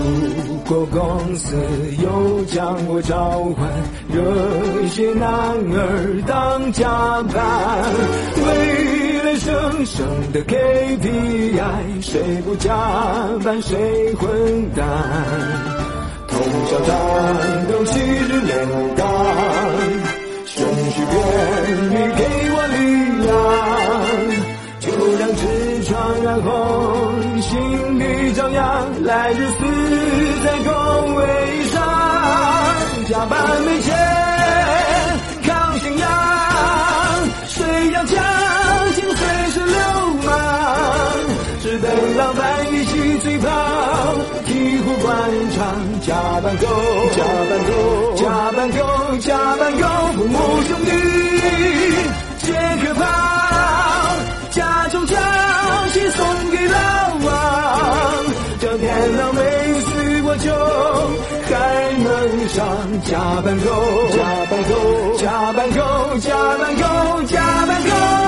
如果公司又将我召唤，热血男儿当加班。为了生生的 KPI，谁不加班谁混蛋。通宵战斗，昔日炼钢，顺序便利给我力量。就让痔疮，然心里张扬，来日死在工位上。加班没钱，靠信仰，谁要强行随时流氓，只等老板一起追跑，醍醐灌肠。加班够，加班够，加班够，加班够，父母兄弟加班狗，加班狗，加班狗，加班狗，加班狗。